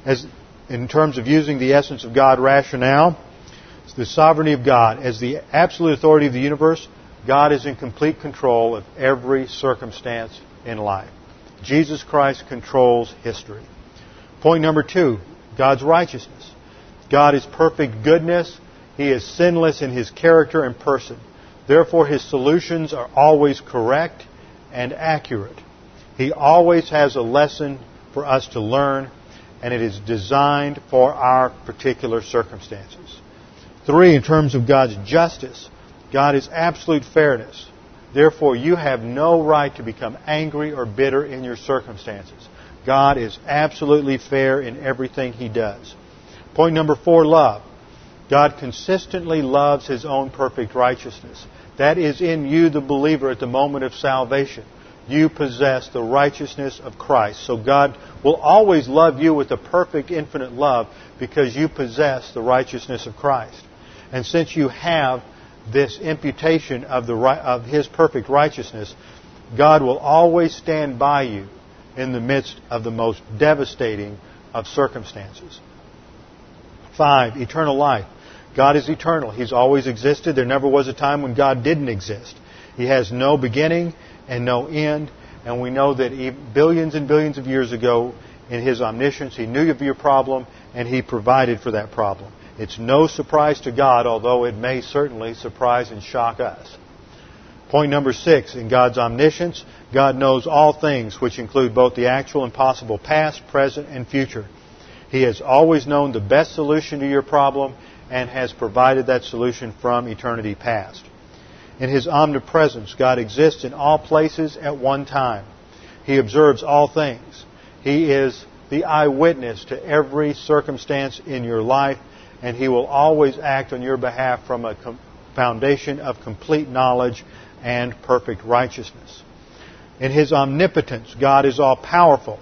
As in terms of using the essence of God rationale, the sovereignty of God as the absolute authority of the universe, God is in complete control of every circumstance in life. Jesus Christ controls history. Point number two, God's righteousness. God is perfect goodness he is sinless in his character and person. Therefore, his solutions are always correct and accurate. He always has a lesson for us to learn, and it is designed for our particular circumstances. Three, in terms of God's justice, God is absolute fairness. Therefore, you have no right to become angry or bitter in your circumstances. God is absolutely fair in everything He does. Point number four, love. God consistently loves His own perfect righteousness. That is in you, the believer, at the moment of salvation. You possess the righteousness of Christ. So God will always love you with a perfect, infinite love because you possess the righteousness of Christ. And since you have this imputation of, the, of His perfect righteousness, God will always stand by you in the midst of the most devastating of circumstances. Five, eternal life. God is eternal. He's always existed. There never was a time when God didn't exist. He has no beginning and no end. And we know that billions and billions of years ago, in His omniscience, He knew of your problem and He provided for that problem. It's no surprise to God, although it may certainly surprise and shock us. Point number six, in God's omniscience, God knows all things, which include both the actual and possible past, present, and future. He has always known the best solution to your problem and has provided that solution from eternity past. In His omnipresence, God exists in all places at one time. He observes all things. He is the eyewitness to every circumstance in your life and He will always act on your behalf from a foundation of complete knowledge and perfect righteousness. In His omnipotence, God is all powerful,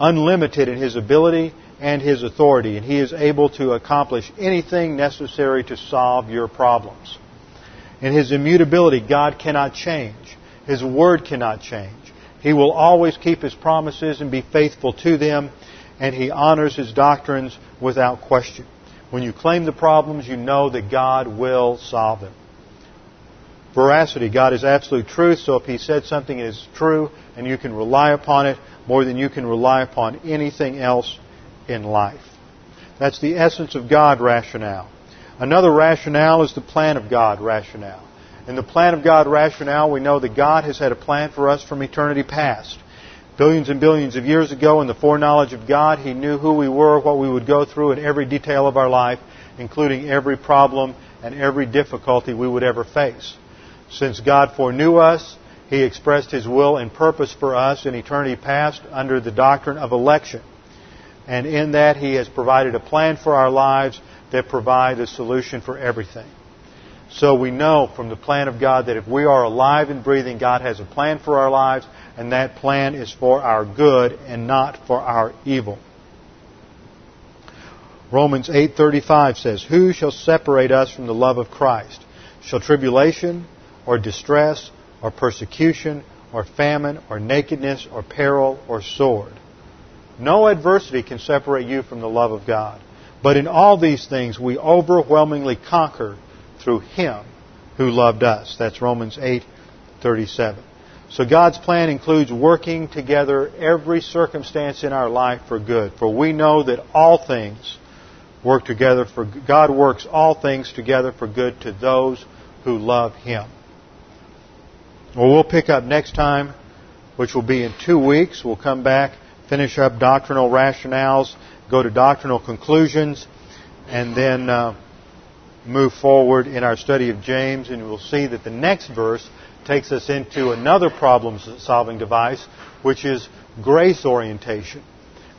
unlimited in His ability and His authority, and He is able to accomplish anything necessary to solve your problems. In His immutability, God cannot change. His Word cannot change. He will always keep His promises and be faithful to them, and He honors His doctrines without question. When you claim the problems, you know that God will solve them. Veracity. God is absolute truth, so if He said something is true and you can rely upon it more than you can rely upon anything else in life. That's the essence of God rationale. Another rationale is the plan of God rationale. In the plan of God rationale, we know that God has had a plan for us from eternity past. Billions and billions of years ago, in the foreknowledge of God, He knew who we were, what we would go through in every detail of our life, including every problem and every difficulty we would ever face. Since God foreknew us, He expressed His will and purpose for us in eternity past under the doctrine of election. And in that, He has provided a plan for our lives that provide a solution for everything. So we know from the plan of God that if we are alive and breathing, God has a plan for our lives and that plan is for our good and not for our evil. Romans 8:35 says, "Who shall separate us from the love of Christ? Shall tribulation or distress or persecution or famine or nakedness or peril or sword?" No adversity can separate you from the love of God. But in all these things we overwhelmingly conquer through him who loved us. That's Romans 8:37. So God's plan includes working together every circumstance in our life for good. For we know that all things work together for God works all things together for good to those who love him. Well, we'll pick up next time, which will be in two weeks. We'll come back, finish up doctrinal rationales, go to doctrinal conclusions, and then uh, move forward in our study of James. And we'll see that the next verse takes us into another problem solving device, which is grace orientation.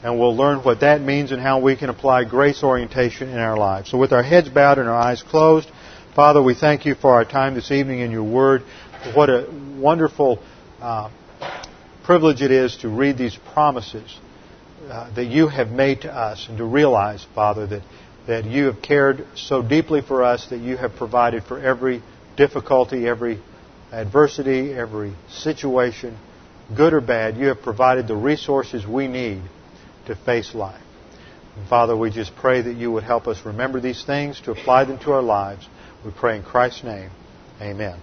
And we'll learn what that means and how we can apply grace orientation in our lives. So with our heads bowed and our eyes closed, Father, we thank you for our time this evening in your word. What a wonderful uh, privilege it is to read these promises uh, that you have made to us and to realize, Father, that, that you have cared so deeply for us that you have provided for every difficulty, every adversity, every situation, good or bad, you have provided the resources we need to face life. And Father, we just pray that you would help us remember these things, to apply them to our lives. We pray in Christ's name. Amen.